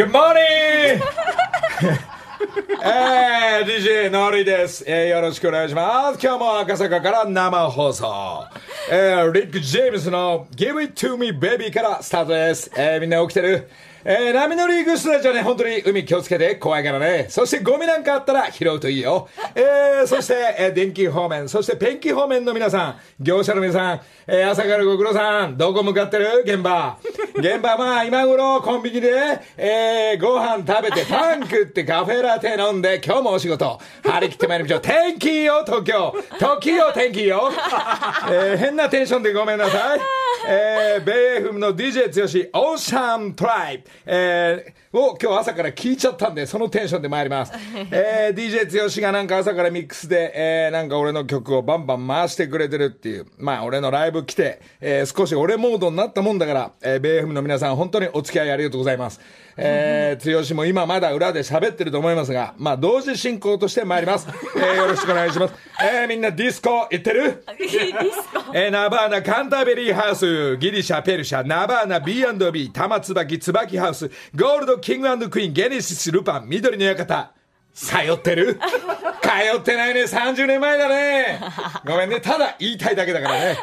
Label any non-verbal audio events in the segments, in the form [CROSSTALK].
Good morning! [LAUGHS] えー、DJ のりです、えー。よろしくお願いします。今日も赤坂から生放送。えー、リック・ジェームスの Give It To Me Baby からスタートです。えー、みんな起きてる？えー、波乗りグスたちはね、本当に海気をつけて怖いからね。そしてゴミなんかあったら拾うといいよ。えー、そして、えー、電気方面、そしてペンキ方面の皆さん、業者の皆さん、えー、朝からご苦労さん、どこ向かってる？現場。現場、まあ、今頃コンビニで、えー、ご飯食べてパン食ってカフェラテ飲んで、今日もお仕事。張り切ってまいりましょう。天気よ、東京。時よ、天気よ。えー、変なテンションでごめんなさい。えー、ベイ FM の DJ 剛し、オーシャントライブ、えー、を今日朝から聞いちゃったんで、そのテンションで参ります。[LAUGHS] えー、DJ 剛しがなんか朝からミックスで、えー、なんか俺の曲をバンバン回してくれてるっていう、まあ俺のライブ来て、えー、少し俺モードになったもんだから、えー、ベイ FM の皆さん本当にお付き合いありがとうございます。えー、剛も今まだ裏で喋ってると思いますが、まあ同時進行として参ります。えー、よろしくお願いします。えー、みんなディスコ行ってる？ディスコ？えー、ナバーナカンターベリーハウス、ギリシャ、ペルシャ、ナバーナ B&B、玉椿、椿ハウス、ゴールド、キングクイーン、ゲネシス、ルパン、緑の館。通ってる？通ってないね、30年前だね。ごめんね、ただ言いたいだけだからね。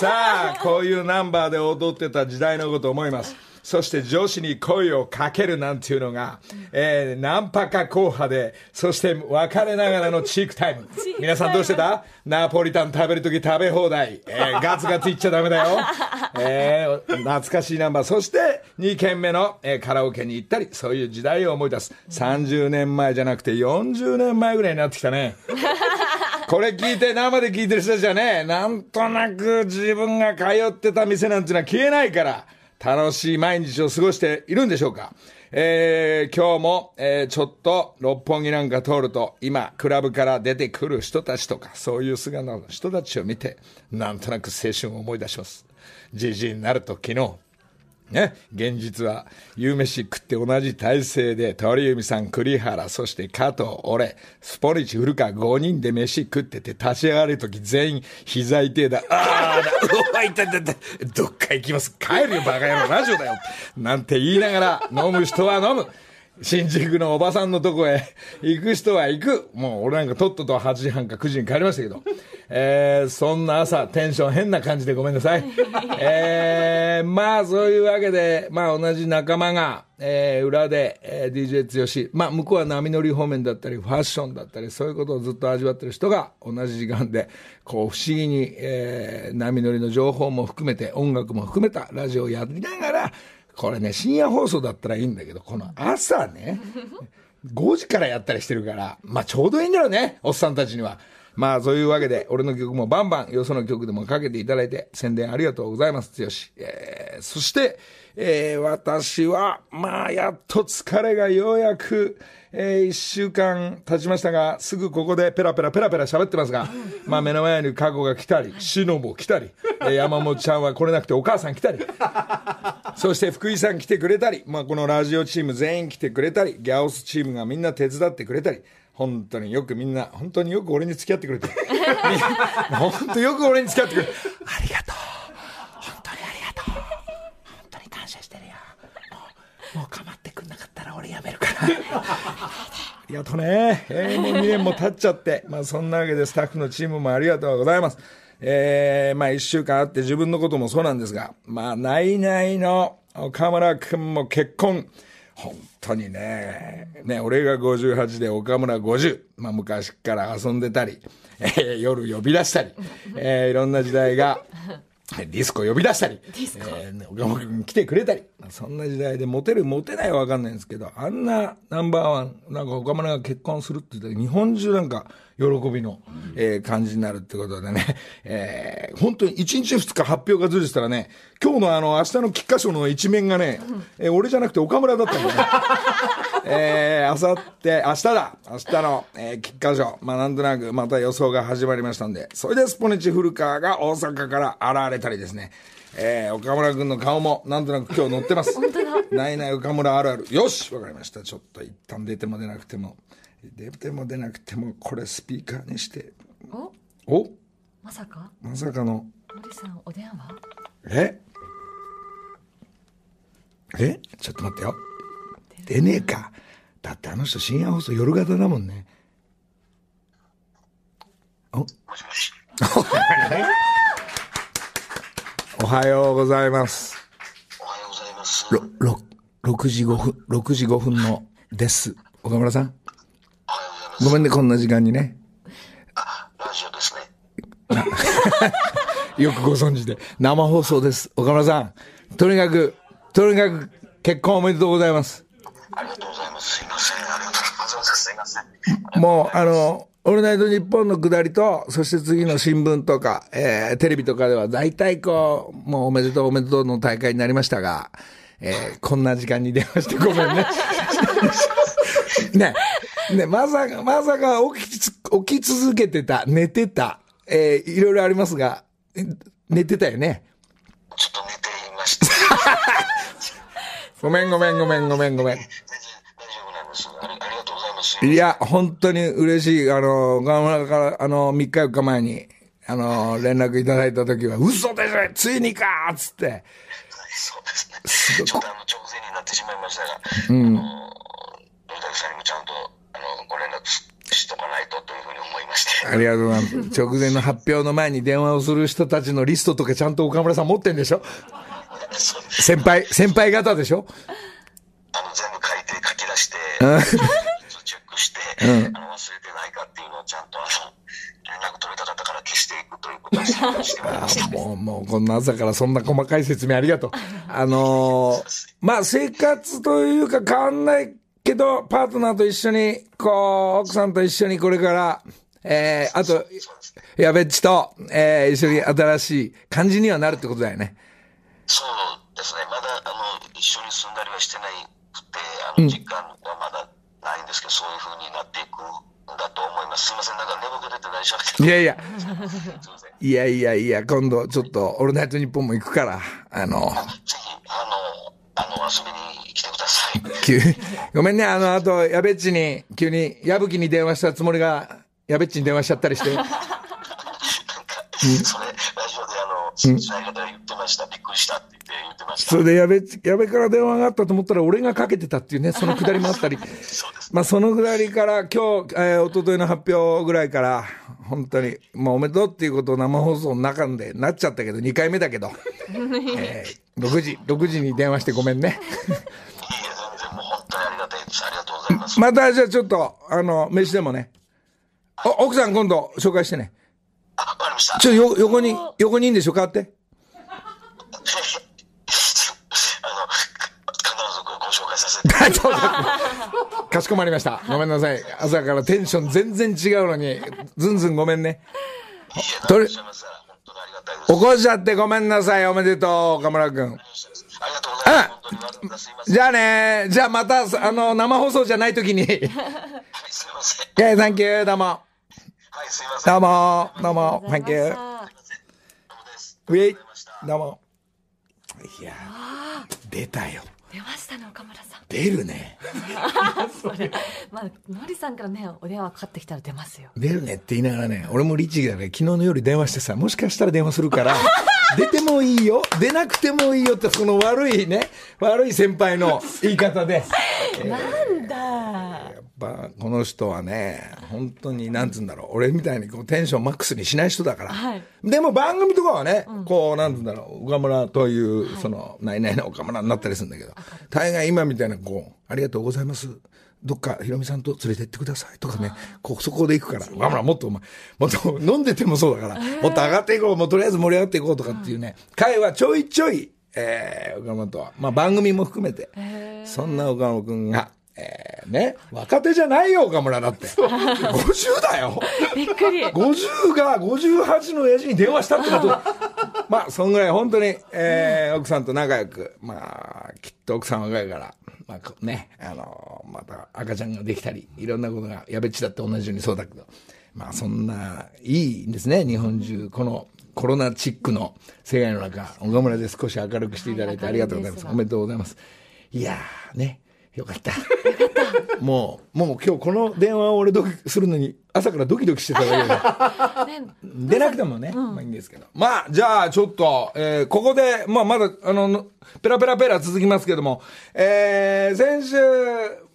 さあ、こういうナンバーで踊ってた時代のことを思います。そして女子に声をかけるなんていうのが、えー、ナンパか硬派で、そして別れながらのチークタイム。皆さんどうしてた？ナポリタン食べるとき食べ放題。えー、[LAUGHS] ガツガツいっちゃダメだよ。えー、懐かしいナンバー。そして2軒目の、えー、カラオケに行ったり、そういう時代を思い出す。30年前じゃなくて40年前ぐらいになってきたね。[LAUGHS] これ聞いて、生で聞いてる人たちはね、なんとなく自分が通ってた店なんていうのは消えないから、楽しい毎日を過ごしているんでしょうか？えー、今日も、えー、ちょっと六本木なんか通ると、今、クラブから出てくる人たちとか、そういう姿の人たちを見て、なんとなく青春を思い出します。じじいになると昨日、ね、現実は、夕飯食って同じ体勢で、鳥海さん、栗原、そして加藤、俺、スポニチ、古川、5人で飯食ってて、立ち上がるとき全員、膝痛いだ、ああだ、うわ、痛い痛い痛い、どっか行きます、帰るよ、バカ野郎、ラジオだよ、なんて言いながら、飲む人は飲む。新宿のおばさんのとこへ行く人は行く。もう俺なんかとっとと8時半か9時に帰りましたけど。えー、そんな朝テンション変な感じでごめんなさい。えー、まあそういうわけで、まあ同じ仲間が、えー、裏で、えー、DJ 剛。まあ向こうは波乗り方面だったり、ファッションだったり、そういうことをずっと味わってる人が同じ時間で、こう不思議に、えー、波乗りの情報も含めて、音楽も含めたラジオをやりながら、これね、深夜放送だったらいいんだけど、この朝ね、5時からやったりしてるから、まあちょうどいいんだろうね、おっさんたちには。まあそういうわけで、俺の曲もバンバン、よその曲でもかけていただいて、宣伝ありがとうございます、よし。えー、そして、えー、私は、まあやっと疲れがようやく、えー、一週間経ちましたが、すぐここでペラペラペラペラ喋ってますが、[LAUGHS] まあ目の前にカゴが来たり、シノボ来たり、えー、山本ちゃんは来れなくてお母さん来たり、[LAUGHS] そして福井さん来てくれたり、まあこのラジオチーム全員来てくれたり、ギャオスチームがみんな手伝ってくれたり、本当によくみんな、本当によく俺に付き合ってくれて。[LAUGHS] 本当よく俺に付き合ってくれて。ありがとう。本当にありがとう。本当に感謝してるよ。もう、構ってくんなかったら俺やめるから。ありがとうね。えー、もう2年も経っちゃって。まあそんなわけでスタッフのチームもありがとうございます。えー、まあ一週間あって自分のこともそうなんですが、まあ、ないないの岡村くんも結婚。本当にね、ね、俺が58で岡村50。まあ昔から遊んでたり、えー、夜呼び出したり、えー、いろんな時代が、ディスコ呼び出したり、ディスコ。えー、来てくれたり、そんな時代でモテるモテないはわかんないんですけど、あんなナンバーワン、なんか岡村が結婚するって言ったら日本中なんか喜びの、えー感じになるってことでね、[LAUGHS] えー本当に1日2日発表がずれてたらね、今日のあの、明日の菊花賞の一面がね、えー俺じゃなくて岡村だったんだよね。[LAUGHS] えー、あさって、明日だ明日の、えー、菊花賞。まあ、なんとなく、また予想が始まりましたんで、それでスポニチ古川が大阪から現れたりですね。えー、岡村君の顔も、なんとなく今日載ってます。[LAUGHS] 本当だ。ないない岡村あるある。よしわかりました。ちょっと一旦出ても出なくても、出ても出なくても、これスピーカーにして。お？お？まさか？まさかの、森さんお電話？え？え？ちょっと待ってよ。出ねえか。だってあの人深夜放送夜型だもんね。お？もしもし。おはようございます。おはようございます。ろ、ろ、6時5分、6時5分のです。岡村さん。ごめんね、こんな時間にね。ラジオですね。[LAUGHS] よくご存知で。生放送です。岡村さん。とにかく、とにかく、結婚おめでとうございます。ありがとうございます。すいません。ありがとうございます。すいません。もう、あの、オールナイトニッポンの下りと、そして次の新聞とか、えー、テレビとかでは大体こう、もうおめでとうおめでとうの大会になりましたが、えー、こんな時間に電話してごめんね。[LAUGHS] ね、ね、まさか、まさか起きつ、起き続けてた、寝てた、えー、いろいろありますが、え寝てたよね。ちょっと寝ていました。ごめんごめんごめんごめんごめん。います。いや、本当に嬉しい。あの、河村から、あの、3日4日前に、あの、連絡いただいた時は、嘘でしょついにかーっつって。そうですね。ちょっとあの、直前になってしまいましたが、あの、鳥竹さんにもちゃんと、あの、ご連絡ししとかないとというふうに思いまして。ありがとうございます。[LAUGHS] 直前の発表の前に電話をする人たちのリストとかちゃんと岡村さん持ってんでしょ？先輩、先輩方でしょ？あの、全部書いて、書き出して、チェックして、あの、忘れてないかっていうのをちゃんと、あの、連絡取れた方から消していくということをしてまいりました。もう、もう、こんな朝からそんな細かい説明ありがとう。あのーまあ、生活というか変わんないけど、パートナーと一緒に、こう、奥さんと一緒にこれから、えー、あと、やべっちと、えー、一緒に新しい感じにはなるってことだよね。そうですね、まだあの一緒に住んだりはしてないくて、あの実感はまだないんですけど、そういうふうになっていくんだと思います。すみません、なんか寝ぼけてて大丈夫ですいやいや、[LAUGHS] すみません。ぜいやいやいや、今度ちょっと、オールナイトニッポンも行くから、あの、ひ、あの、あの、遊びに来てください。[LAUGHS] 急ごめんね、あの、あと、やべっちに、急に、矢吹に電話したつもりが、やべっちに電話しちゃったりして。[LAUGHS] なんか、それ、ラジオであの、しない方が言ってました。びっくりしたって言って言ってました。それでやべ、やべから電話があったと思ったら俺がかけてたっていうね、[LAUGHS] そのくだりもあったり。そうです。まあそのくだりから今日、えー、一昨日の発表ぐらいから、本当に、もうおめでとうっていうことを生放送の中でなっちゃったけど、2回目だけど、えー、6時、6時に電話してごめんね。いいえ、全然もう本当にありがたいです。ありがとうございます。またじゃあちょっと、あの、飯でもね。お、奥さん今度紹介してね。あ、わかりました。ちょ、よ、横に、横にいいんでしょ？変わって。あの、必ずごご紹介させて。[LAUGHS] かしこまりました。ごめんなさい。朝からテンション全然違うのに、ずんずんごめんね。いいえ、とり起こしちゃってごめんなさい。おめでとう、岡村くん。ありがとうございます。本当にわざわざすいません。じゃあね、じゃあまた、あの、生放送じゃない時に。はい、すいません。いや、サンキュー、どうも。はい、すいません。どうも、どうも、サンキュー。どうもいました。どうも。いやー、出たよ。出ましたね岡村さん出るね。[LAUGHS] それ。まあのりさんからねお電話かかってきたら出ますよ。出るねって言いながらね、俺も律儀だね、昨日の夜電話してさ、もしかしたら電話するから、[LAUGHS] 出てもいいよ、出なくてもいいよって、その悪いね、悪い先輩の言い方で。[LAUGHS] なんだぱ、この人はね、本当に、なんつうんだろう、俺みたいにこうテンションマックスにしない人だから。はい。でも番組とかはね、こう、なんつうんだろう、岡村という、その、ないないの岡村になったりするんだけど、大概今みたいな、こう、ありがとうございます。どっか、ひろみさんと連れてってくださいとかね、こう、そこで行くから、岡村もっとお前、もっと飲んでてもそうだから、もっと上がっていこう、もうとりあえず盛り上がっていこうとかっていうね、会はちょいちょい、えー、岡村とは、まあ番組も含めて、そんな岡村くんが、えー、ね、若手じゃないよ、岡村だって。50だよ。びっくり50が58の親父に電話したってこと。[LAUGHS] まあ、そんぐらい本当に、えー、奥さんと仲良く、まあ、きっと奥さん若いから、まあ、ね、あのまた赤ちゃんができたり、いろんなことが、やべっちだって同じようにそうだけど、まあ、そんな、いいんですね、日本中、この、コロナチックの世界の中、岡村で少し明るくしていただいてありがとうございます。おめでとうございます。いやーね、よかった。もう、もう今日この電話を俺ドキするのに朝からドキドキしてたわけで。[LAUGHS] ね、出なくてもね、まあいいんですけど。まあ、じゃあちょっと、えーここで、まあまだ、あの、ペラペラペラ続きますけども、えー先週、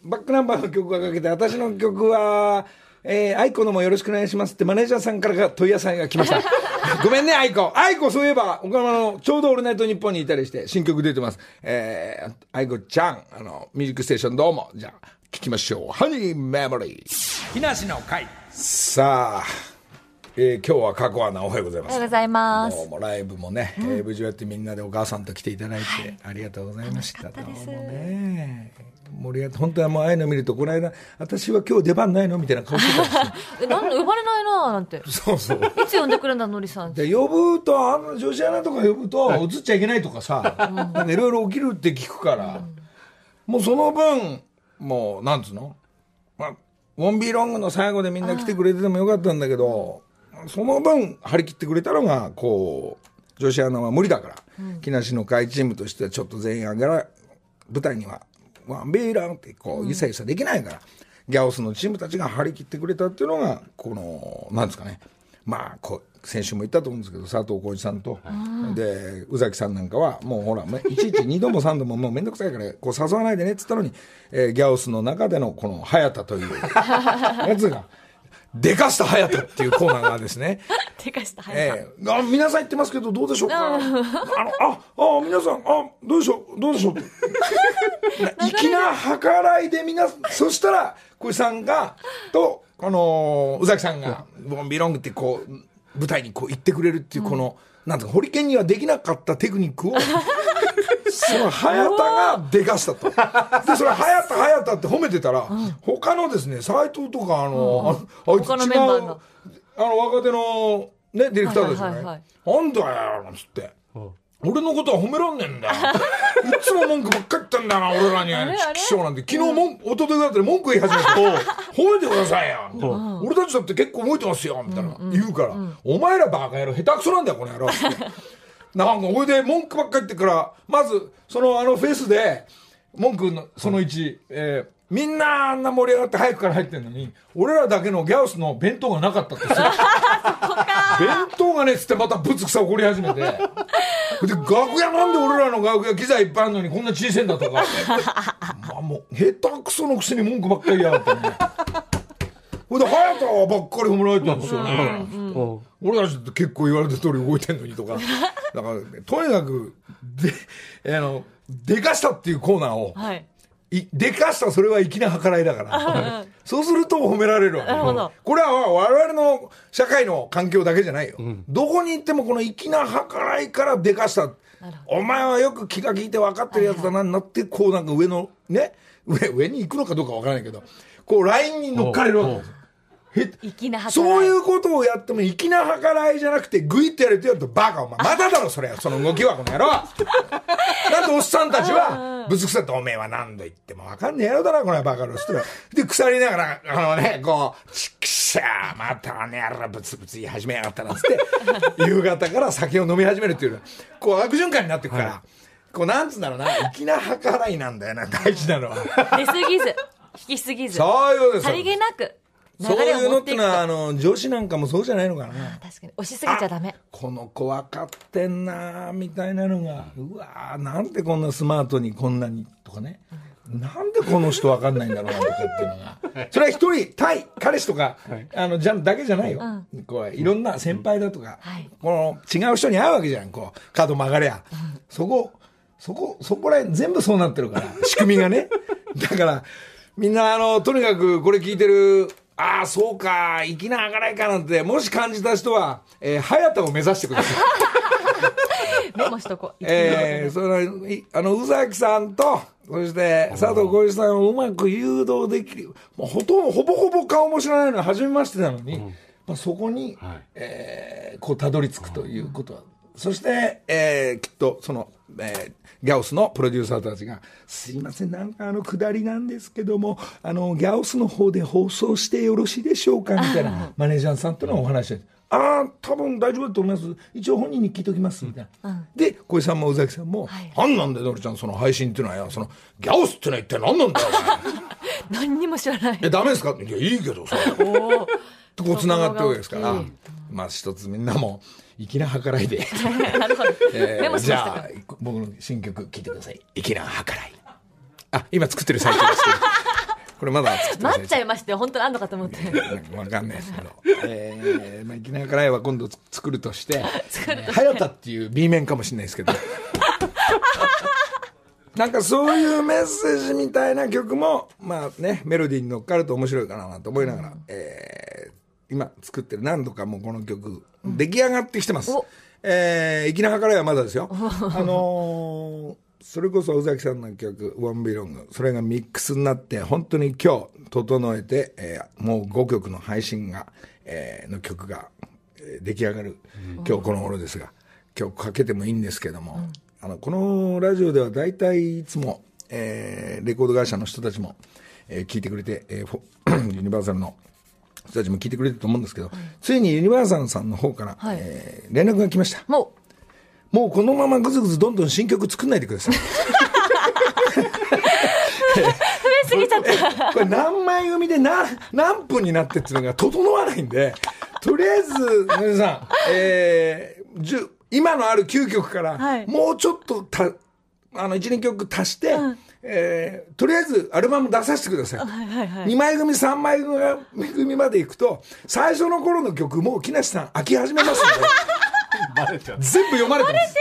バックナンバーの曲がかけて、私の曲は、えー、愛子のもよろしくお願いしますってマネージャーさんからが問い合わせが来ました。[LAUGHS] ごめんね、愛子。愛子、そういえば、岡山の、ちょうどオールナイトニッポンにいたりして、新曲出てます。えー、愛子ちゃん、あの、ミュージックステーションどうも。じゃあ、聞きましょう。ハニーメモリー。木梨の会。さあ、えー今日は過去アナおはようございますおはよう。ございます。どうもライブもね、えー無事やってみんなでお母さんと来ていただいて、ありがとうございました。楽しかったですどうもね。盛り上がって、本当はもうああいうの見ると、この間、私は今日出番ないの？みたいな顔してたんですよ。[LAUGHS] え、なんで呼ばれないななんて。いそうそう。つ呼んでくるんだ、の？りさん。で、呼ぶと、あの、女子アナとか呼ぶと、映っちゃいけないとかさ、なんかいろいろ起きるって聞くから、もうその分、もう、なんつうの？まあ、ウォンビーロングの最後でみんな来てくれててもよかったんだけど、その分、張り切ってくれたのが、こう、女子アナは無理だから、木梨の会チームとしてはちょっと全員上げら、舞台には、ワンビーロンってこう、ゆさゆさできないから、ギャオスのチームたちが張り切ってくれたっていうのが、この、なんですかね、まあ、こう、先週も言ったと思うんですけど、佐藤浩市さんと、で、宇崎さんなんかは、もうほら、めいちいち2度も3度ももうめんどくさいから、こう誘わないでねって言ったのに、えーギャオスの中でのこの、早田というやつが、でかした早田っていうコーナーがですね、[LAUGHS] てかした、はやさん。ええあ皆さん言ってますけど、どうでしょうか？あの、あ、あ、皆さん、あ、どうでしょう、どうでしょう？[LAUGHS] 粋な計らいで皆そしたら、小石さんが、と、この、宇崎さんが、ボンビロングってこう、舞台にこう言ってくれるっていう、この、なんていうか、ホリケンにはできなかったテクニックを、その早田がでかしたと。[LAUGHS] で、それ、早田、早田って褒めてたら、他のですね、斎藤とか、あの、ああいつ違うあの、若手の、ね、ディレクターですよね。なんだよ、つって。俺のことは褒めらんねえんだよ。[LAUGHS] いつも文句ばっかり言ってんだな、俺らに。あれあれ？チキショーなんて。昨日も、一昨日だったら文句言い始めて、褒めてくださいよ。俺たちだって結構動いてますよ、みたいな。言うから、お前らバカ野郎、下手くそなんだよ、この野郎。なんか、俺で文句ばっかり言ってから、まず、そのあのフェスで、文句のその1、えーみんなあんな盛り上がって早くから入ってんのに、俺らだけのギャオスの弁当がなかったってさ。[LAUGHS] 弁当がねっつってまたぶつくさ怒り始めて。で、楽屋なんで俺らの楽屋機材いっぱいあるのにこんな小さいんだとか。[LAUGHS] まあもう、下手くそのくせに文句ばっかり言いやがってね。ほいで、早田ばっかり褒められてたんですよね。俺たちって結構言われた通り動いてんのにとか。[LAUGHS] だから、ね、とにかく、で、あの、でかしたっていうコーナーを、はい。いでかしたそれは粋な計らいだから。そうすると褒められるわけ。なるほどこれは我々の社会の環境だけじゃないよ。どこに行ってもこの粋な計らいからでかした。お前はよく気が利いて分かってるやつだな、なって、こうなんか上の、ね、上、上に行くのかどうか分からないけど、こうラインに乗っかれるわけです。そういうことをやっても粋な計らいじゃなくてグイってやるとやるとバカお前。まだだろそれその動きはこの野郎。なんでおっさんたちはぶつくさっておめえは何度言ってもわかんねえ野郎だなこのバカ野郎。つってで腐りながらあのねこうちくしゃーまたあの野郎ブツブツ言い始めやがったなつって [LAUGHS] 夕方から酒を飲み始めるっていうこう悪循環になっていくから、こうなんつうんだろうな粋な計らいなんだよな大事なのは。[LAUGHS] 出すぎず、引きすぎず、そういうことです。さりげなく、流そうれいうのって。のはあの女子なんかもそうじゃないのかな確かに。押しすぎちゃダメ。この子分かってんなみたいなのが、うわーなんでこんなスマートにこんなにとかね、なんでこの人分かんないんだろうなとかっていうのが、[LAUGHS] それは一人、対、彼氏とか、あの、じゃんだけじゃないよ。こういろんな先輩だとか、はいこの違う人に会うわけじゃん、こう、角曲がりゃ。そこ、そこ、そこら辺全部そうなってるから、仕組みがね。だから、みんな、あの、とにかくこれ聞いてる、ああ、そうか、粋な計らいかなんて、もし感じた人は、えー、早田を目指してください。メモしとこう。[LAUGHS] えー、その、いあの、宇崎さんと、そして、佐藤浩市さんをうまく誘導できる。もうほとんど、ほぼほぼ顔も知らないのに、初めましてなのに、まあ、そこに、えーこう、たどり着くということは。そして、えーきっと、その、えーギャオスのプロデューサーたちが、すいません、なんかあの、下りなんですけども、あの、ギャオスの方で放送してよろしいでしょうかみたいな、マネージャーさんとのお話で、ああ、多分大丈夫だと思います。一応本人に聞いておきます、みたいな。で、小石さんも宇崎さんも、はいなんなんだよ、のりちゃん、その配信っていうのはよ、その、ギャオスってのは一体何なんだよ。[LAUGHS] 何にも知らないえ、ダメですか？いや、いいけどさ。[LAUGHS] とこう繋がってるわけですから。まあ一つみんなも、粋な計らいで、[LAUGHS] なるほど、えじゃあ、僕の新曲聴いてください。粋な計らい。あ、今作ってる最中ですけど、[LAUGHS] これまだ作って待っちゃいましたよ本当にあんのかと思って。わかんないですけど。えー、まあ、粋なからいは今度作るとして、はやたっていう B 面かもしれないですけど。[LAUGHS] なんかそういうメッセージみたいな曲も、まあね、メロディーに乗っかると面白いかなと思いながら、えー、今作ってる何度かもうこの曲、出来上がってきてます。お。えー、粋な計らいはまだですよ。[LAUGHS] あのーそれこそ宇崎さんの曲、ワンビロング、それがミックスになって、本当に今日整えて、えーもう5曲の配信が、えーの曲が、えー出来上がる、今日この頃ですが、今日かけてもいいんですけども、あの、このラジオでは大体いつも、えーレコード会社の人たちも、えー聞いてくれて、えー [COUGHS] ユニバーサルの人たちも聞いてくれてると思うんですけど、ついにユニバーサルさんの方から、はいえー連絡が来ました。ももうこのままぐずぐずどんどん新曲作んないでください。う増えすぎちゃったこれ [LAUGHS] 何枚組で何何分になってっていうのが整わないんで、とりあえず、皆さん、えー、10今のある9曲から、はいもうちょっとた、あの、1、2曲足して、えーとりあえずアルバム出させてください。はいはいはい2枚組、3枚組まで行くと、最初の頃の曲もう木梨さん飽き始めますんで。[LAUGHS] 全部読まれてます。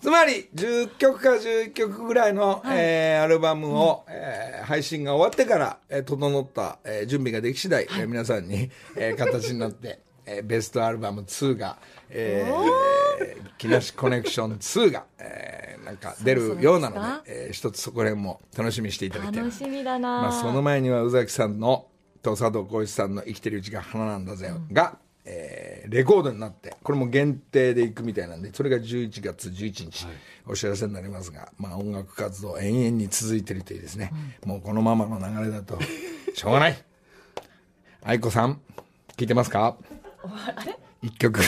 つまり、10曲か11曲ぐらいの、えーアルバムを、えー配信が終わってから、えー整った、えー準備ができ次第、えー皆さんに、えー形になって、えーベストアルバム2が、えー、木梨コネクション2が、えーなんか出るようなので、えー一つそこら辺も楽しみにしていただきたい。楽しみだな、まあ、その前には宇崎さんのと佐藤浩市さんの「生きてるうちが花なんだぜ」が、えーレコードになってこれも限定でいくみたいなんでそれが11月11日、お知らせになりますが、まあ、音楽活動延々に続いてるというですね、もうこのままの流れだとしょうがない。愛子さん聞いてますか？一曲。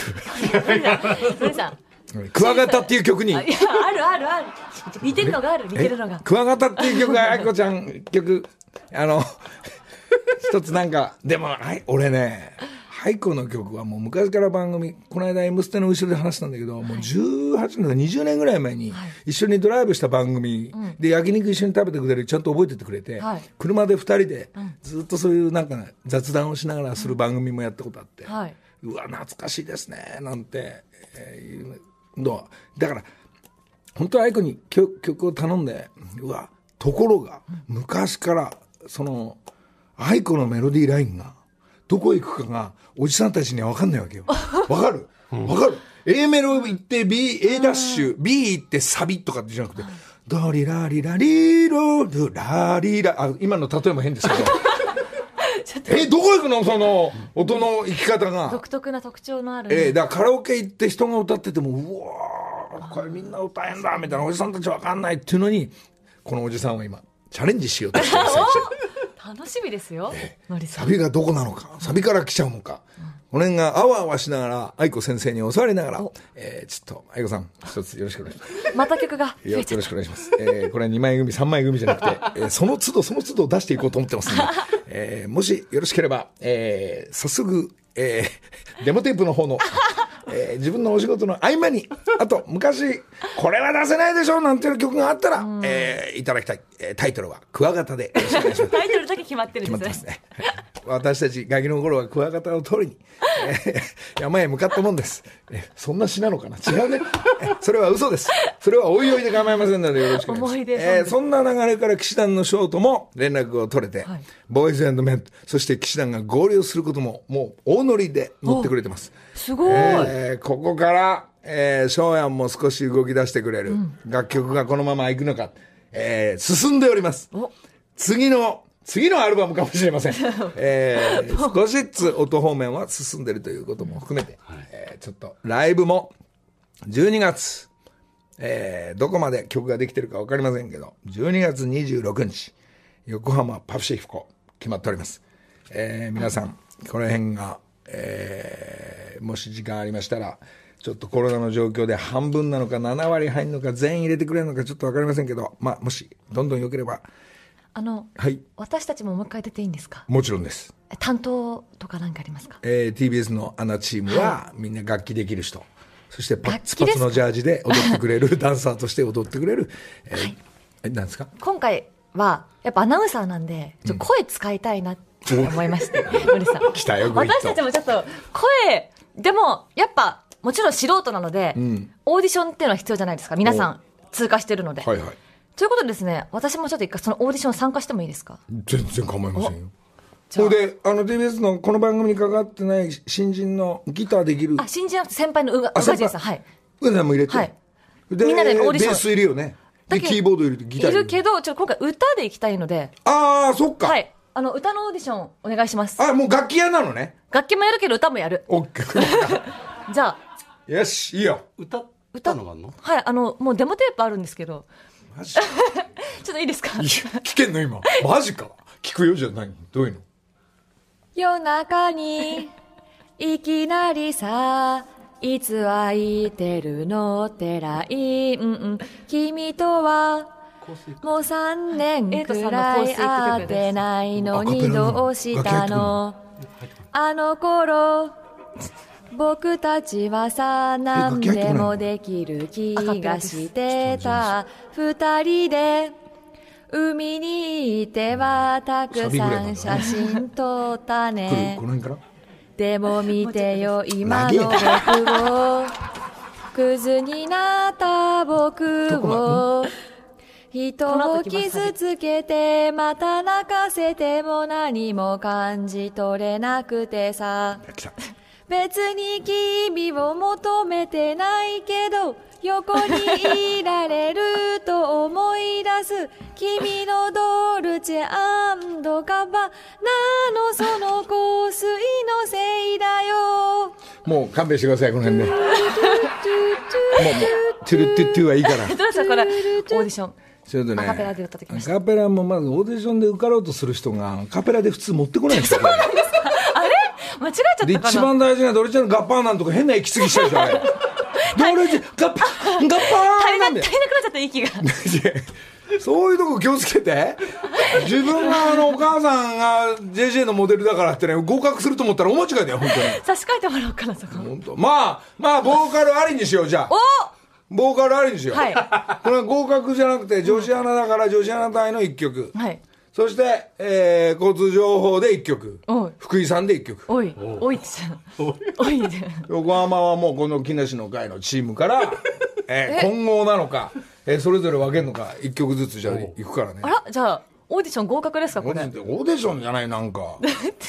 森さん「[LAUGHS] クワガタ」っていう曲に。いやあるあるある。似てるのがある似てるのが。クワガタっていう曲が愛子ちゃん曲。あの一つなんかでもはい俺ね愛子の曲はもう昔から番組この間「M ステ」の後ろで話したんだけど、もう18年とか20年ぐらい前に一緒にドライブした番組で焼肉一緒に食べてくれるちゃんと覚えててくれて、はい。車で2人でずっとそういうなんか雑談をしながらする番組もやったことあって、はい。うわ懐かしいですねなんて、えーいうの。はだから本当は愛子に曲曲を頼んでうわところが昔からその愛子のメロディーラインがどこへ行くかがおじさんたちには分かんないわけよ。分かる？分かる？A メロ行って B A ダッシュ B 行ってサビとかじゃなくてドリラリラリロルラリラ。あ今の例えも変ですけど。[LAUGHS] えどこ行くの？その音の行き方が。独特な特徴のある、ええだからカラオケ行って人が歌っててもうわーこれみんな歌えんだみたいな。おじさんたちわかんないっていうのにこのおじさんは今チャレンジしようとしてる [LAUGHS] 楽しみですよ、サん。ビがどこなのか。サビから来ちゃうのか、この辺があわあわしながら愛子先生に教わりながら。お、えーちょっと愛子さん一つよろしくお願いします。また曲がよろしくお願いします。えーこれは2枚組、3枚組じゃなくて、えーその都度その都度出していこうと思ってますんで、えーもしよろしければ、えー早速、えーデモテープの方の、えー自分のお仕事の合間に、あと昔、これは出せないでしょなんていう曲があったら、えーいただきたい。えータイトルは、クワガタで。タイトルだけ決まってるんですねってますね。私たちガキの頃はクワガタを取りに、えー山へ向かったもんです。えそんな詩なのかな？違うね。えそれは嘘です。それはおいおいで構いませんのでよろしくお願いします。えーそんな流れから騎士団のショートも連絡を取れて、はいボーイズメンそして騎士団が合流することももう大乗りで乗ってくれてます。すごい、えーここから、えー、翔やんも少し動き出してくれる、楽曲がこのまま行くのか、えー進んでおります。お次の、次のアルバムかもしれません。[LAUGHS] えー少しずつ音方面は進んでるということも含めて、えーちょっとライブも12月、えーどこまで曲ができてるか分かりませんけど、12月26日、横浜パフシフィコ決まっております。えー皆さん、この辺が、えーえーもし時間ありましたら、ちょっとコロナの状況で半分なのか7割入るのか全員入れてくれるのかちょっとわかりませんけど、まあ、もし、どんどん良ければ、あの、はい、私たちももう一回出ていいんですか？もちろんです。担当とか何かありますか？えー TBS のアナチームは、みんな楽器できる人。そしてパッツパツのジャージで踊ってくれる、[LAUGHS] ダンサーとして踊ってくれる、えーえなんですか？今回は、やっぱアナウンサーなんで、ちょ声使いたいなって思いまして、森さん。[LAUGHS] 来たよ私たちもちょっと、声、でも、やっぱ、もちろん素人なので、オーディションっていうのは必要じゃないですか。皆さん、通過してるので。はいはい。ということでですね、私もちょっと一回そのオーディション参加してもいいですか？全然構いませんよ。それで、あの、TBS のこの番組に関わってない新人のギターできる、あ、新人じゃなくて先輩のうが、うあがじいさん。はい。上田も入れて。はいで、みんなでオーディションベース入れようね。で、キーボード入れてギター。いるけど、ちょっと今回歌で行きたいので、ああ、そっか。はい。あの、歌のオーディションお願いします。あ、もう楽器屋なのね。楽器もやるけど歌もやる。オッケー。[LAUGHS] じゃあ、よし、いいよ。歌ったのがあんの？はい、あの、もうデモテープあるんですけど、マジ [LAUGHS] ちょっといいですか？いや聞けんの今。マジか。聞くよじゃないどういうの？夜中に、いきなりさ、いつ空いてるのってらい、うんうん、君とは、もう三年くらい会ってないのにどうしたの？あの頃、僕たちはさ、何でもできる気がしてた。二人で、海に行ってはたくさん写真撮ったね。でも見てよ、今の僕を。クズになった僕を。人を傷つけて、また泣かせても何も感じ取れなくてさ。別に君を求めてないけど、横にいられると思い出す。君のドルチェガバナのその香水のせいだよ。もう勘弁してください、この辺で。もう、もう、トゥルトゥトゥはいいから。[LAUGHS] どうですかこれ、オーディション。それとね、アカペラで歌ってきましたアカペラもまずオーディションで受かろうとする人が、アカペラで普通持ってこないんですよ。これ間違えちゃったかで、な一番大事なドルチェのガッバーなんとか変な息継ぎしたでしょ、あれ。[LAUGHS] ドルチェ、ガッバー、ガッバーなんで足りなくなっちゃった息が。[LAUGHS] そういうとこ気をつけて。自分があの、お母さんが JJ のモデルだからってね、合格すると思ったら大間違いだよ、本当に。差し替えてもらおうかな、そこ。本当。まあ、まあ、ボーカルありにしよう、じゃあ。おボーカルありにしよう。はいこれは合格じゃなくて、女子アナだから女子アナ隊の一曲。はい。そして、えー、交通情報で一曲おい。福井さんで一曲。おい、おいって言ったおいで。横浜はもうこの木梨の会のチームから、[LAUGHS] えー混合なのか、えーそれぞれ分けるのか、一曲ずつじゃあ行くからねあ。ら、じゃあ、オーディション合格ですか、これ。オーディションじゃない、なんか。[LAUGHS]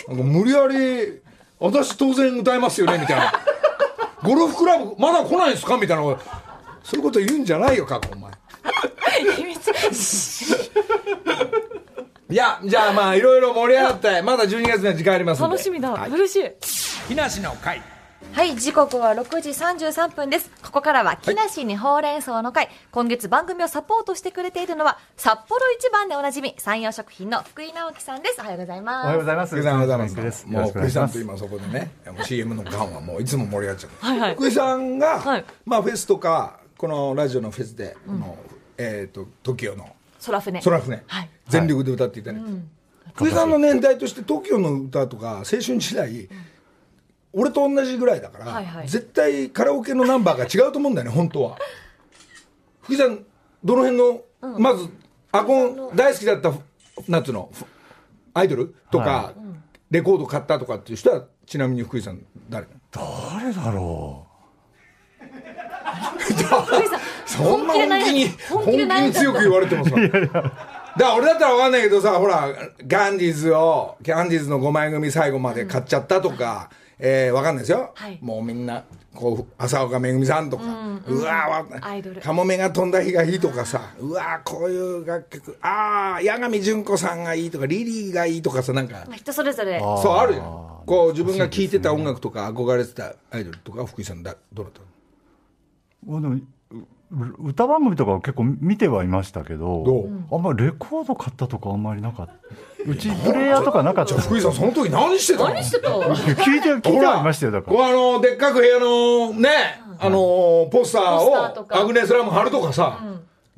なんか無理やり、私当然歌いますよね、みたいな。[LAUGHS] ゴルフクラブ、まだ来ないんですか？みたいな。そういうこと言うんじゃないよ、過去、お前。秘密。いや、じゃあまあ、いろいろ盛り上がって、まだ12月には時間ありますんで。楽しみだ。はい嬉しい。木梨の会はい、時刻は6時33分です。ここからは、木梨にほうれん草の会。今月番組をサポートしてくれているのは、札幌一番でおなじみ、山陽食品の福井直樹さんです。おはようございおます。はようございます。福井さんおはようございます。です。よもうろしくお願いします福井さんと。今そこでね、CM の間はもういつも盛り上がっちゃう。はいはい福井さんが、はいまあフェスとか、このラジオのフェスで、このえっ、と、TOKIO の空船。空船、はい。全力で歌っていただいて、福井さんの年代として TOKIO の歌とか青春時代、俺と同じぐらいだから、はいはい。絶対カラオケのナンバーが違うと思うんだよね本当は。福井さんどの辺の、まずアコン大好きだったなんつうのアイドル？とか、はレコード買ったとかっていう人はちなみに福井さん誰誰だろ福井さん、そんな本気で悩ん本気に本本気に強く言われてますから。だから俺だったら分かんないけどさほらガンディーズをガンディーズの5枚組最後まで買っちゃったとか、えー、分かんないですよ、はい。もうみんなこう浅岡めぐみさんとか、うわわアイドル。カモメが飛んだ日がいいとかさ。うわこういう楽曲。ああ八神純子さんがいいとかリリーがいいとかさなんか。人それぞれ。う。そうあるよ。こう自分が聴いてた音楽。楽とか憧れてたアイドルとか福井さんだどうだったの歌番組とかは結構見てはいましたけど、どう？あんまりレコード買ったとかあんまりなかった。うちプレイヤーとかなかった。じゃあ福井さんその時何してたの？何してた聞いて、聞いてはいましたよ、だから。あのでっかく部屋のね、あのポスターをアグネスラム貼るとかさ、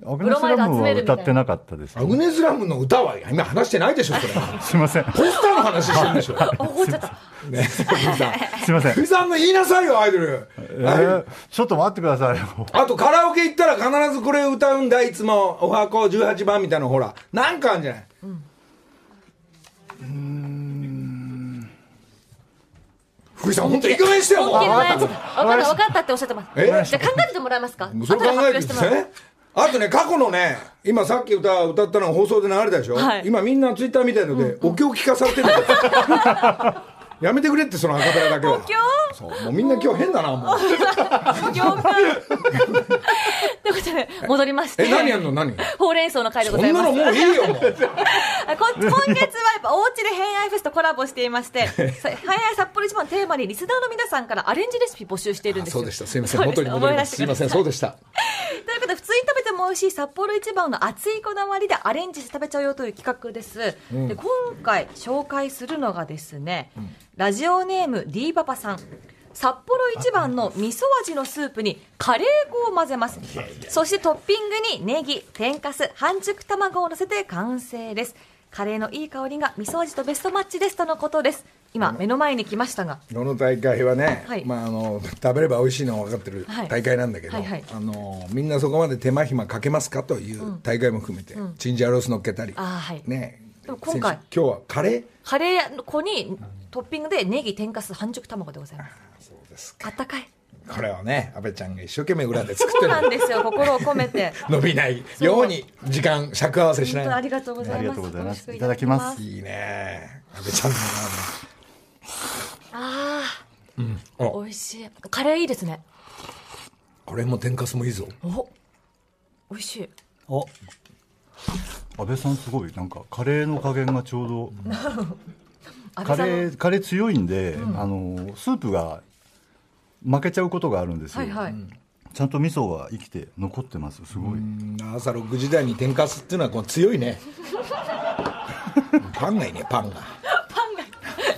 アグネスラムは歌ってなかったです、アグネスラムの歌は今話してないでしょそれ。すいません。ポスターの話してるんでしょ。怒っちゃった。ね。福井さんすいません。福井さんの言いなさいよアイドル、えーちょっと待ってくださいよ。あとカラオケ行ったら必ずこれ歌うんだいつも。おはこ18番みたいなほら。なんかあるんじゃない？福井さん本当いい加減してよもう。分かった、分かったっておっしゃってます。え？じゃあ考えててもらえますか？それ考えて後で発表してもらう。ねあとね、過去のね、今さっき歌歌ったのが放送で流れたでしょ、はい。今みんなツイッターみたいので、お経聞かされてるんだよやめてくれって、そのアカペラだけは。そう、もうみんな今日変だな、もう。行間。ということで、戻りまして。え、何やんの？何？ほうれん草の会でそございます。んなのもういいよ、もう。[LAUGHS] 今月はやっぱおうちで偏愛フェスとコラボしていまして、[LAUGHS] さ偏愛札幌一番のテーマにリスナーの皆さんからアレンジレシピ募集しているんですよ。そうでした。すいません。元に戻ります。すいません。そうでした。ということで、普通に食べても美味しい札幌一番の熱いこだわりでアレンジして食べちゃうよという企画です。で今回紹介するのがですね、ラジオネーム D パパさん。札幌一番の味噌味のスープにカレー粉を混ぜます。そしてトッピングにネギ、天かす、半熟卵を乗せて完成です。カレーのいい香りが味噌味とベストマッチですとのことです。今、目の前に来ましたが。この大会はね、はいまあ、あの食べれば美味しいのは分かってるはい大会なんだけど、はいはいあのみんなそこまで手間暇かけますかという大会も含めて、チンジャオロース乗っけたり、あーはいねでも今回今日はカレーカレー粉にトッピングでネギ、天かす、半熟卵でございます。そうですあったかい。これをね安倍ちゃんが一生懸命裏で作ってそうなんるですよ、心を込めて。[LAUGHS] 伸びない。ように時間尺合わせしない。ありがとうございます。ありがとうございます。いただきます。いいね。安倍ちゃんのあああ、美味しい。カレーいいですね。これも天かすもいいぞ。お、美味しい。あ安倍さんすごいなんかカレーの加減がちょうど [LAUGHS] カレーカレー強いんで、あのスープが負けちゃうことがあるんですよ、はいはい。ちゃんと味噌が生きて残ってますすごい、うん朝6時台に天かすっていうのはこう強いね [LAUGHS] パンがいいねパンがパンが、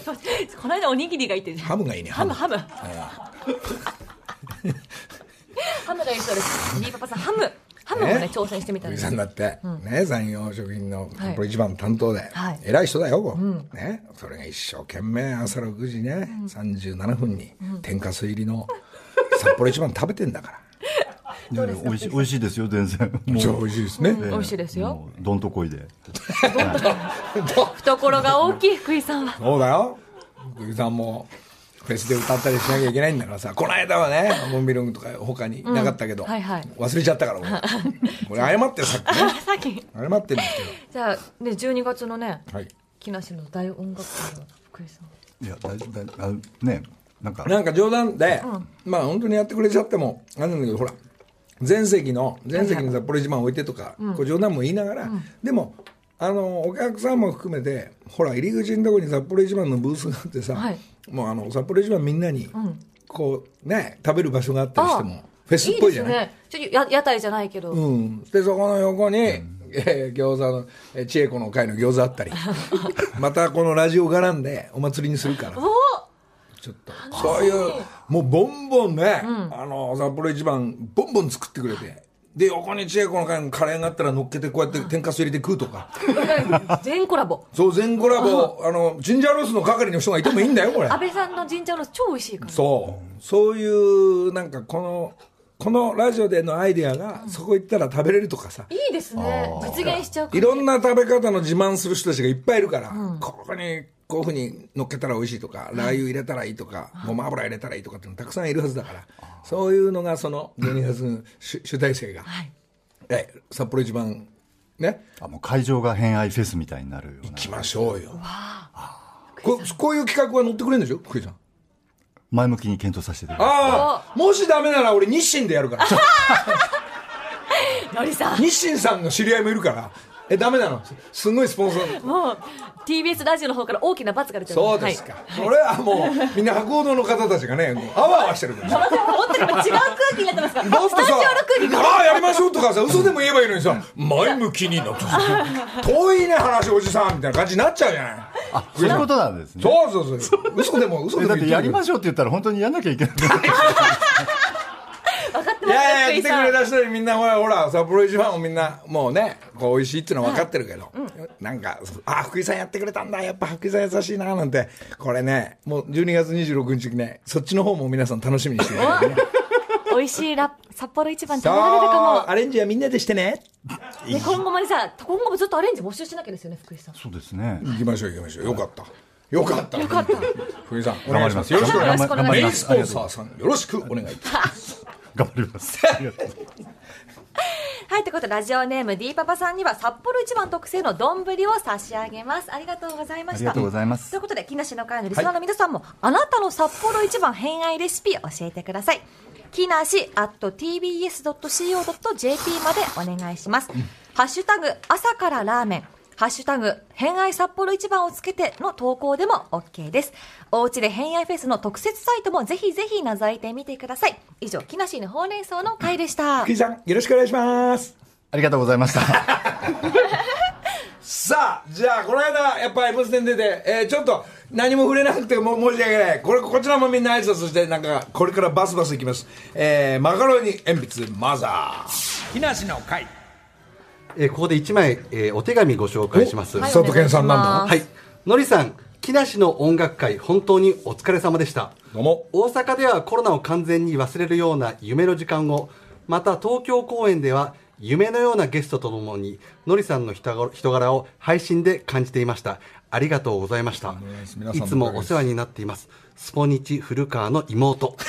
[LAUGHS] この間おにぎりがいいって。ハムがいいねハム、ハム。ハムがいいそうです。リーパパさん、ハム。ハムもねね、挑戦してみたんです。福井さんだって、ね産業食品のはい。これ一番の担当で、はい。偉い人だよ、こう。ね、それが一生懸命朝6時ね、37分に天かす入りの札幌一番食べてんだから。[LAUGHS] 美味しい美味しいですよ全然。[LAUGHS] 美味しいですね、美味しいですよ。どんとこいで。[LAUGHS] 懐が大きい福井さんは。そうだよ。福井さんもフェスで歌ったりしなきゃいけないんだからさこの間はねモンビロンとか他になかったけど、うんはいはい。忘れちゃったから俺。[LAUGHS] これ謝ってよさっきね。[LAUGHS] さっき。謝ってるんですじゃあ、ね、12月のね、けどはい。木梨の大音楽会の福井さん。いやだだあねなんか。なんか冗談で、まあ本当にやってくれちゃってもあれなんだけどほら全席の全席に札幌一番置いてとか、こう冗談も言いながら、でもあのお客さんも含めてほら入り口のところに札幌一番のブースがあってさ、はいもうあの札幌一番みんなに、こうね食べる場所があったりしてもフェスっぽいじゃない？いですね。ちょっとや屋台じゃないけど。うん、でそこの横に、えー餃子の、えー千恵子の会の餃子あったり。[LAUGHS] またこのラジオ絡んでお祭りにするから。おちょっとそういうもうボンボンね、あの札幌一番ボンボン作ってくれてで横に千恵子の会のカレーがあったら乗っけてこうやって天かす入れて食うとか。[LAUGHS] 全コラボ。そう全コラボ。あのジンジャーロースの係の人がいてもいいんだよこれ。安倍さんの神社の超美味しいから。そう。そういうなんかこのこのラジオでのアイデアが、そこ行ったら食べれるとかさ。いいですね。実現しちゃういろんな食べ方の自慢する人たちがいっぱいいるから、ここにこういうふうに乗っけたら美味しいとか、ラー油入れたらいいとか、ごま油入れたらいいとかっていうのたくさんいるはずだから、そういうのがその12月の主主体性が、はい。え札幌一番ね。あもう会場が偏愛フェスみたいになるような。行きましょうよ。ここういう企画は乗ってくれるんでしょ？福井さん。前向きに検討させていただきますああもしダメなら俺日清でやるから。[LAUGHS] のりさん。日清さんの知り合いもいるからえダメなの？すごいスポンサー。もう TBS ラジオの方から大きな罰が出てる。そうですか、これはもうみんな博報堂の方たちがねあわあわしてるから。はい、本当に今違う空気になってます。からだってさスタジオの空気が。ああやりましょうとかさ嘘でも言えばいいのにさ前向きになってさ遠いね話おじさんみたいな感じになっちゃうじゃない。あそういうことなんですね。そうそうそう。嘘でも嘘でもえだってやりまししょうって言ったら本当にやんなきゃいけない分かっていますやいや来てくれた人にみんなほらほら札幌一番もみんなもうねこう美味しいっていうのは分かってるけど、なんかあ福井さんやってくれたんだ。やっぱ福井さん優しいななんて。これねもう12月26日にねそっちの方も皆さん楽しみにしてくださいね美味しいラ札幌一番食べられるかも。アレンジはみんなでしてね。ね、今後もねさ今後もずっとアレンジ募集しなきゃですよね福井さん。そうですね。行きましょう行きましょう。よかった。よかった。よかった。福井さんお願いします。よ頑ろしくお願いします。よろしくお願いします。メインスポンサーさんよろしくお願いいたします [LAUGHS] 頑張ります。ありがとうはいということでラジオネーム D パパさんには札幌一番特製の丼を差し上げます。ありがとうございました。ありがとうございます。ということで木梨の会のリスナーの皆さんも、あなたの札幌一番偏愛レシピ教えてください。木梨 at tbs.co.jp までお願いします、ハッシュタグ朝からラーメンハッシュタグ、偏愛札幌一番をつけての投稿でも OK です。おうちで偏愛フェスの特設サイトもぜひぜひ覗いてみてください。以上、木梨のほうれん草の会でした福。井さんよろしくお願いしますありがとうございました [LAUGHS] さあじゃあこの間やっぱ M ステに出て、えーちょっと何も触れなくても申し訳ないこれこちらもみんな挨拶してなんかこれからバスバスいきます、えーマカロニ鉛筆マザー木梨の会えーここで1枚、えーお手紙ご紹介します。はい佐藤健さんなんだはい。のりさん、木梨の音楽会、本当にお疲れ様でした。どうも大阪ではコロナを完全に忘れるような夢の時間を、また東京公演では夢のようなゲストとともに、のりさんの人柄人柄を配信で感じていました。ありがとうございました。いつもお世話になっています。スポニチ古川の妹。[LAUGHS]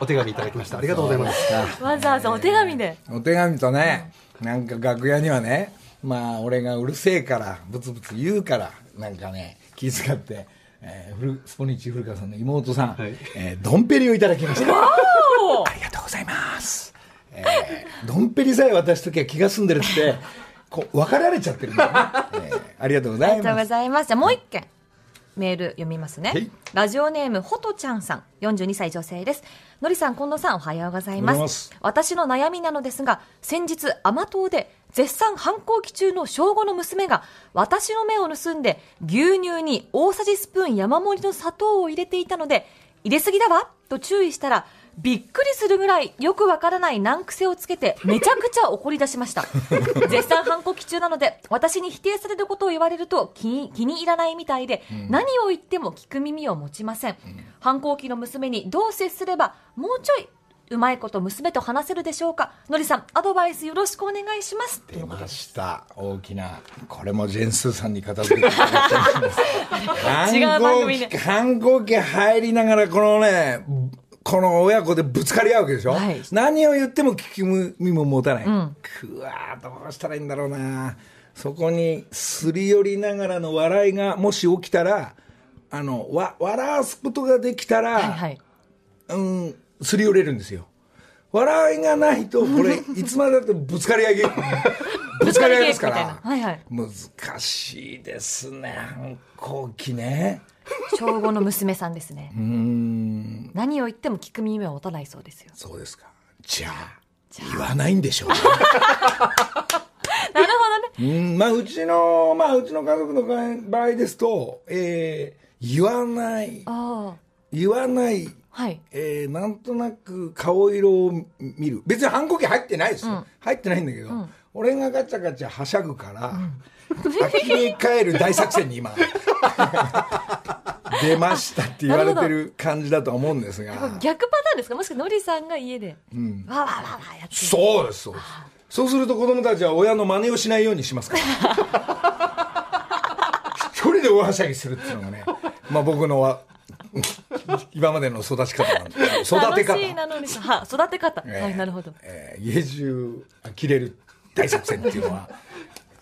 お手紙いただきました。ありがとうございます。わざわざお手紙で。お手紙とねなんか楽屋にはねまあ俺がうるせえからブツブツ言うからなんかね気遣って、えー、古スポニチ古川さんの妹さん、はいえードンペリをいただきましたありがとうございます、えードンペリさえ渡す時は気が済んでるってこう分かられちゃってるんだよね、えーありがとうございありがとうますございます。じゃあもう一件。メール読みますねはい。ラジオネーム、ほとちゃんさん、42歳女性です。のりさん、近藤さん、おはようございます。私の悩みなのですが、先日、甘党で絶賛反抗期中の小5の娘が、私の目を盗んで、牛乳に大さじスプーン山盛りの砂糖を入れていたので、入れすぎだわと注意したら、びっくりするぐらいよくわからない難癖をつけてめちゃくちゃ怒り出しました。[LAUGHS] 絶賛反抗期中なので私に否定されることを言われると気に気に入らないみたいで、何を言っても聞く耳を持ちません、反抗期の娘にどう接すればもうちょいうまいこと娘と話せるでしょうか。のりさんアドバイスよろしくお願いします。出ました。大きなこれもジェンスーさんに片付けて [LAUGHS] 違う番組で反抗期入りながらこのねこの親子でぶつかり合うわけでしょ、はい。何を言っても聞く耳も持たない、くわーどうしたらいいんだろうな。そこにすり寄りながらの笑いがもし起きたらあのわ笑わすことができたら、はいはい。うん、すり寄れるんですよ。笑いがないと、これ、[LAUGHS] いつまでだってぶつかり合い、[LAUGHS] ぶつかり合いですから。合いはい。難しいですね、反抗期ね。小5の娘さんですね。[LAUGHS] うん、何を言っても聞く耳を持たないそうですよ。そうですか。じゃあ、言わないんでしょうね。[LAUGHS] なるほどね。うん、まあ、うちの、まあ、うちの家族の場合ですと、えー、言わない、あ言わない、あはい。えー、なんとなく顔色を見る。別に反抗期入ってないですよ、入ってないんだけど、俺がガチャガチャはしゃぐから、呆れ返る大作戦に今 [LAUGHS] 出ましたって言われてる感じだと思うんですが。逆パターンですか？もしくはのりさんが家で、わーわーわーわーやってる。そうですそうです。そうすると子供たちは親の真似をしないようにしますから。[LAUGHS] 一人で大はしゃぎするっていうのがねまあ僕のは [LAUGHS] 今までの育ち方なんです育て方。は育て方、ええ。はいなるほど。えー家中呆れる大作戦っていうのは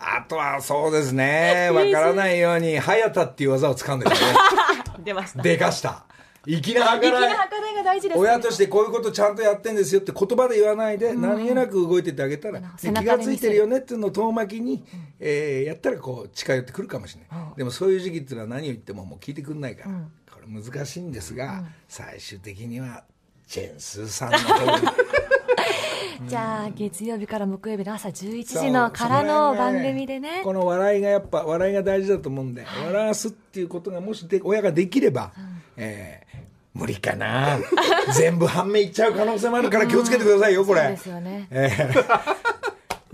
あとはそう [LAUGHS] ですね。わからないように早田っていう技を使うんですよね出ました。でかした。粋な計らい。が大事ですね。親としてこういうことちゃんとやってんですよって言葉で言わないで、何気なく動いてってあげたら、気がついてるよねっていうのを遠巻きに、えーやったらこう近寄ってくるかもしれない、でもそういう時期っていうのは何を言ってももう聞いてくんないから、これ難しいんですが、最終的にはジェンスーさんの [LAUGHS] じゃあ月曜日から木曜日の朝11時のからの番組でね。この笑いがやっぱ笑いが大事だと思うんで、笑わすっていうことがもしで親ができれば、えー無理かな。[LAUGHS] 全部半目いっちゃう可能性もあるから気をつけてくださいよこれ。そうですよね。えー。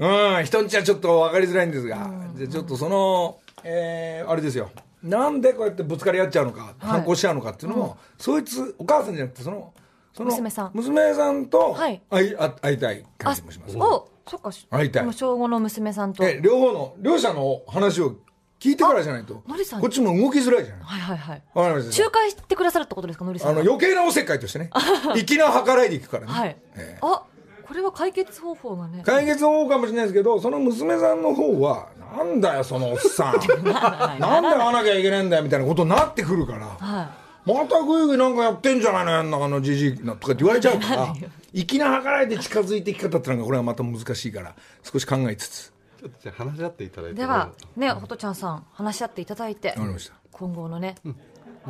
[LAUGHS] うん人んちはちょっと分かりづらいんですが、じゃあちょっとその、えーあれですよ。なんでこうやってぶつかり合っちゃうのか、反抗しちゃうのかっていうのも、そいつお母さんじゃなくてそのその娘さん。娘さんとはい。会い,、あ会いたい感じもします。おそっか。会いたい。もう小5の娘さんと。え両方の両者の話を聞いてからじゃないと。のりさん。こっちも動きづらいじゃない。はいはいはい。わかりました。仲介してくださるってことですかのりさあんがの余計なおせっかいとしてね。[LAUGHS] 粋な計らいでいくからね、はい。えあこれは解決方法がね。解決方法かもしれないですけどその娘さんの方はなんだよそのおっさん。[LAUGHS] なんで会わなきゃいけないんだよみたいなことになってくるから、はまたグイグイなんかやってんじゃないのやんなあのじじいなとかって言われちゃうから。[LAUGHS] 粋な計らいで近づいていき方ってのがこれはまた難しいから。少し考えつつ。ちょっとじゃあ話し合っていただいて。いではねほとちゃんさん話し合っていただいて。わかりました。今後のね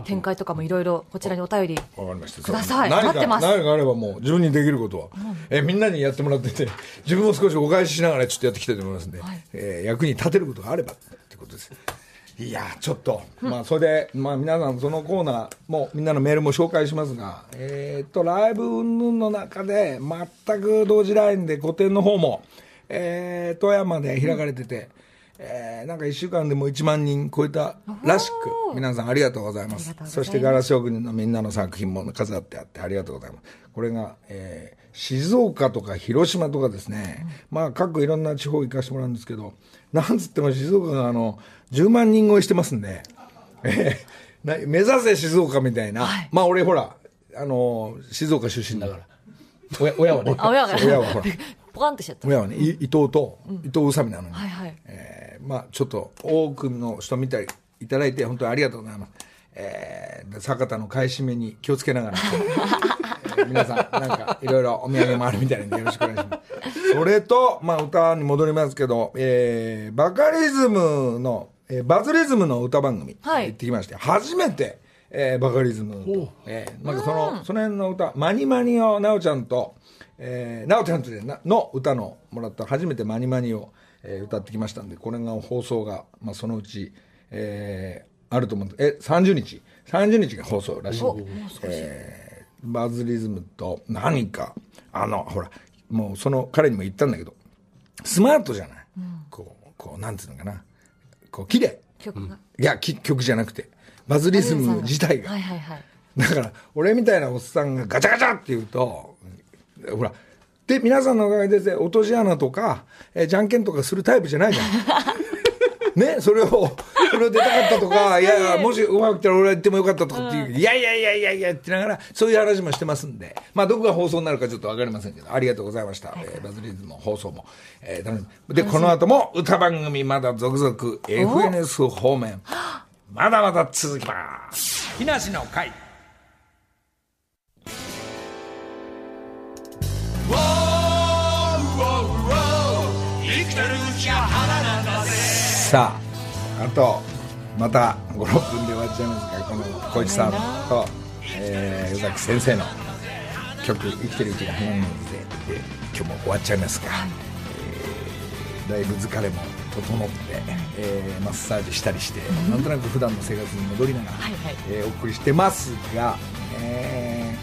展開とかもいろいろこちらにお便り。わかりました。ください。何か待ってます。何かあればもう自分にできることは、えみんなにやってもらってて自分も少しお返ししながらちょっとやっていきたいと思いますんで、えー役に立てることがあればってことですいやちょっと、まあそれで、まあ、皆さんそのコーナーもみんなのメールも紹介しますがえーっとライブ云々の中で全く同時ラインで個展の方も、えー富山で開かれてて、えーなんか1週間でもう1万人超えたらしく皆さんありがとうございます。ます。そしてガラス職人のみんなの作品も飾ってあってありがとうございます。これが、えー静岡とか広島とかですね、まあ各いろんな地方行かせてもらうんですけどなんつっても静岡があの10万人超えしてますんで、え [LAUGHS] ーな目指せ静岡みたいな、まあ俺ほらあの静岡出身だから。[LAUGHS] 親親はね。あ親が親はほら。[LAUGHS] ポカンとしちゃった。親はねい伊藤と、伊藤宇佐美なのに、はいはい。えーまあちょっと多くの人見ていただいて本当にありがとうございます、えーで酒田の買い占めに気をつけながら、えー皆さんなんかいろいろお土産もあるみたいなんでよろしくお願いします。それと、まあ、歌に戻りますけど、えーバカリズムの、えーバズリズムの歌番組、はい。行ってきまして初めて、えーバカリズムと、えーなんかそのその辺の歌「マニマニ」を奈緒ちゃんとえー、なおちゃんとでなの歌のもらった初めてマニマニを、えー歌ってきましたんでこれが放送が、まあ、そのうち、えーあると思うんでえ30日。30日が放送らしい、えーバズリズムと何かあのほらもうその彼にも言ったんだけどスマートじゃない、こうこうなんていうのかなこう綺麗。曲が。いやき曲じゃなくて。バズリズム自体が。はいはいはい。だから俺みたいなおっさんがガチャガチャって言うとほらで皆さんのおかげで落とし穴とか、えーじゃんけんとかするタイプじゃないじゃん [LAUGHS] ねそれをそれを出たかったとかいやいやもしうまくいったら俺は言ってもよかったとかっていう、いやいやいやいやいやってながらそういう話もしてますんで。まあどこが放送になるかちょっと分かりませんけどありがとうございました、えーバズリズムの放送も、えー楽しみ。でこの後も歌番組まだ続々 FNS 方面。まだまだ続きます。木梨の会さああとまた56分で終わっちゃいますがこの小市さんと、えー、宇崎先生の曲「生きてるうちが花なので」で今日も終わっちゃいますが、えーだいぶ疲れも整って、えーマッサージしたりして、なんとなく普段の生活に戻りながら、はいはい。えーお送りしてますが、え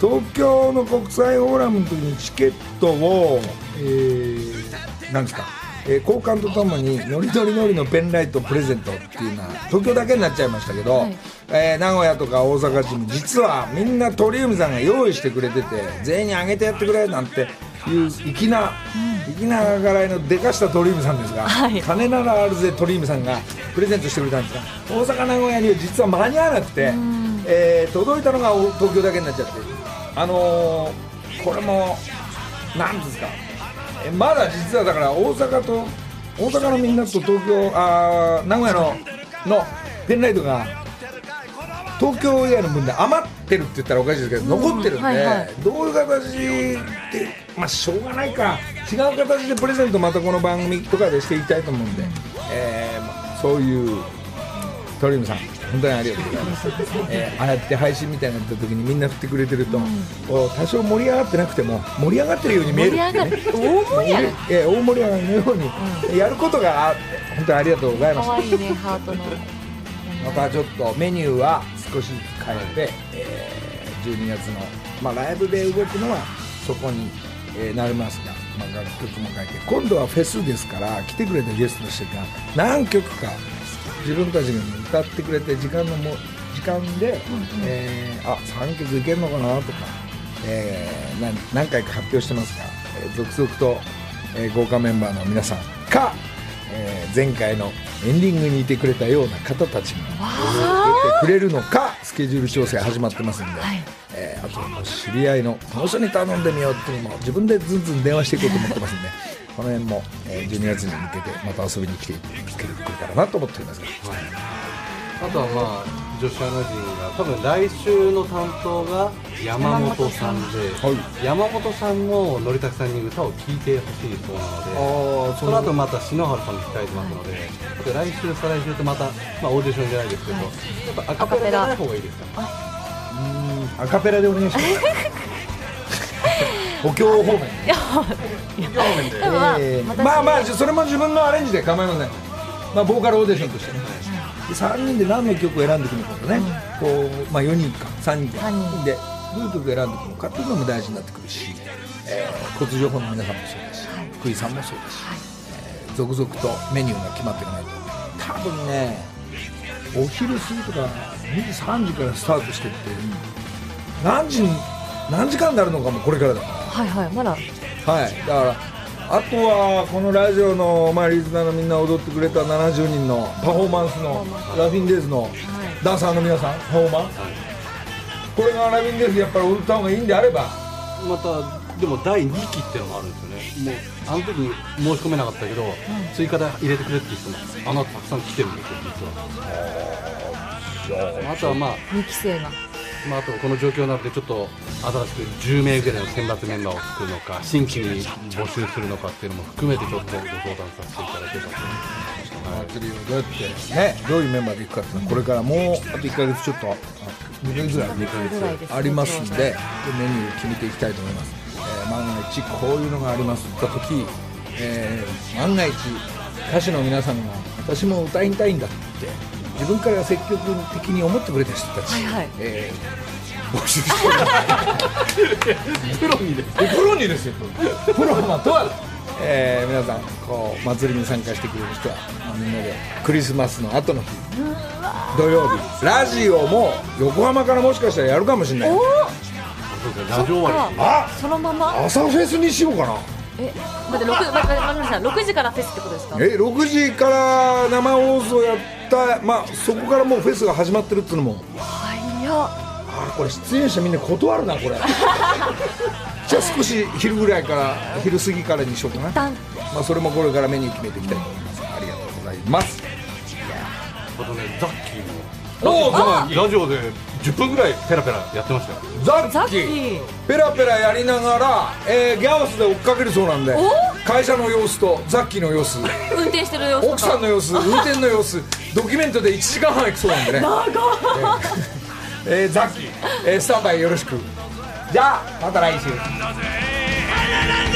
ー東京の国際フォーラムの時にチケットを、えーなんですか、えー交換とともにノリノリノリのペンライトプレゼントっていうのは東京だけになっちゃいましたけど、はい。えー名古屋とか大阪チーム実はみんな鳥海さんが用意してくれてて全員にあげてやってくれなんていう粋な、粋な計らいのでかした鳥海さんですが、はい。金ならあるぜ鳥海さんがプレゼントしてくれたんですが大阪名古屋には実は間に合わなくて、えー届いたのが東京だけになっちゃってあのーこれもなんですかえまだ実はだから大阪と大阪のみんなと東京あー名古屋ののペンライトが東東京以外の分で余ってるって言ったらおかしいですけど、残ってるんで、はいはい。どういう形でまあしょうがないか。違う形でプレゼントまたこの番組とかでしていきたいと思うんで、えーまあそういう鳥海さん本当にありがとうございます、えーああやって配信みたいになった時にみんな振ってくれてると、こう多少盛り上がってなくても盛り上がってるように見えるね。大盛り上がるえー大盛り上がりのようにやることが本当にありがとうございます。可愛いねまたちょっとメニューは少しずつ変えて、えー12月の、まあ、ライブで動くのはそこに、えーなりますが、まあ、楽曲も書いて今度はフェスですから来てくれたゲストの人が何曲か自分たちが歌ってくれて時間のも時間で、えーあ3曲いけるのかなとか、えー何何回か発表してますが、えー続々と、えー豪華メンバーの皆さんか、えー前回のエンディングにいてくれたような方たちが出てくれるのかスケジュール調整始まってますんで、えーあと知り合いのこの人に頼んでみようっていうのも自分でずんずん電話していこうと思ってますんでこの辺も、えー12月に向けてまた遊びに来てくれるからなと思っておりますがあとはまあ女子アナ人が多分来週の担当が山本さんではい。山本さんものりたけさんに歌を聴いてほしいそうなのでその後また篠原さんも控えてますので、あと来週、再来週とまた、まあ、オーディションじゃないですけど、やっぱアカペラじゃない方がいいですか、アカペラでお願いします [LAUGHS] 補強方面。多分まあえー私まあまあそれも自分のアレンジで構いません、まあ、ボーカルオーディションとしてね、で3人で何の曲を選んでいくのかとね、こうまあ、4人か3人か三人。でどういう曲を選んでいくのかっていうのも大事になってくるし、えー、交通情報の皆さんもそうだし、福井さんもそうだし、えー続々とメニューが決まっていかないと。多分ねお昼過ぎとか2時3時からスタートしてって何時に何時間になるのかもこれからだから。はいはいまだ。はい、だからあとはこのラジオの、まあ、リスナーのみんな踊ってくれた70人のパフォーマンスのラフィンデーズのダンサーの皆さんパフォーマンこれがラフィンデーズやっぱり踊った方がいいんであれば。また、でも第2期っていうのもあるんですよね、もうあの時に申し込めなかったけど、追加で入れてくれっていう人も、あの後たくさん来てるんですよ、実は。あとはまあ、2期生がまあ、あとこの状況なのでちょっと新しく10名ぐらいの選抜メンバーを作るのか新規に募集するのかっていうのも含めてちょっとご相談させていただければと祭りをどうやってねどういうメンバーでいくかっていうのはこれからもうあと1ヶ月ちょっとあ2ヶ月ぐらいぐらいですありますんでメニューを決めていきたいと思います、えー万が一こういうのがありますった時、えー万が一歌手の皆さんが私も歌いたいんだって自分から積極的に思ってくれた人たち、はいはい。えー募集してます。プロにですプロに。ですよプロまとはえー皆さんこう祭りに参加してくれる人はまあみんなでクリスマスの後の日。土曜日。ラジオも横浜からもしかしたらやるかもしれないラジオ終わり。あそのまま？朝フェスにしようかな。え待って6待って待って待って待って6時からフェスってことですか？え6時から生放送やったまあそこからもうフェスが始まってるっていうのも。はいやあこれ出演者みんな断るなこれ。[LAUGHS] じゃあ少し昼ぐらいから昼過ぎからにしようかな。一旦。まあそれもこれからメニュー決めていきたいと思います。ありがとうございます。あとねザッキーもおおザラジオで10分ぐらいペラペラやってましたよ。ザザッキー。ーペラペラやりながら、えーギャオスで追っかけるそうなんで。会社の様子とザッキーの様子。運転してる様子奥さんの様子運転の様子。ドキュメントで1時間半いくそうなんでね。長えーえーザッキー、えースタンバイよろしく。じゃあまた来週「あららら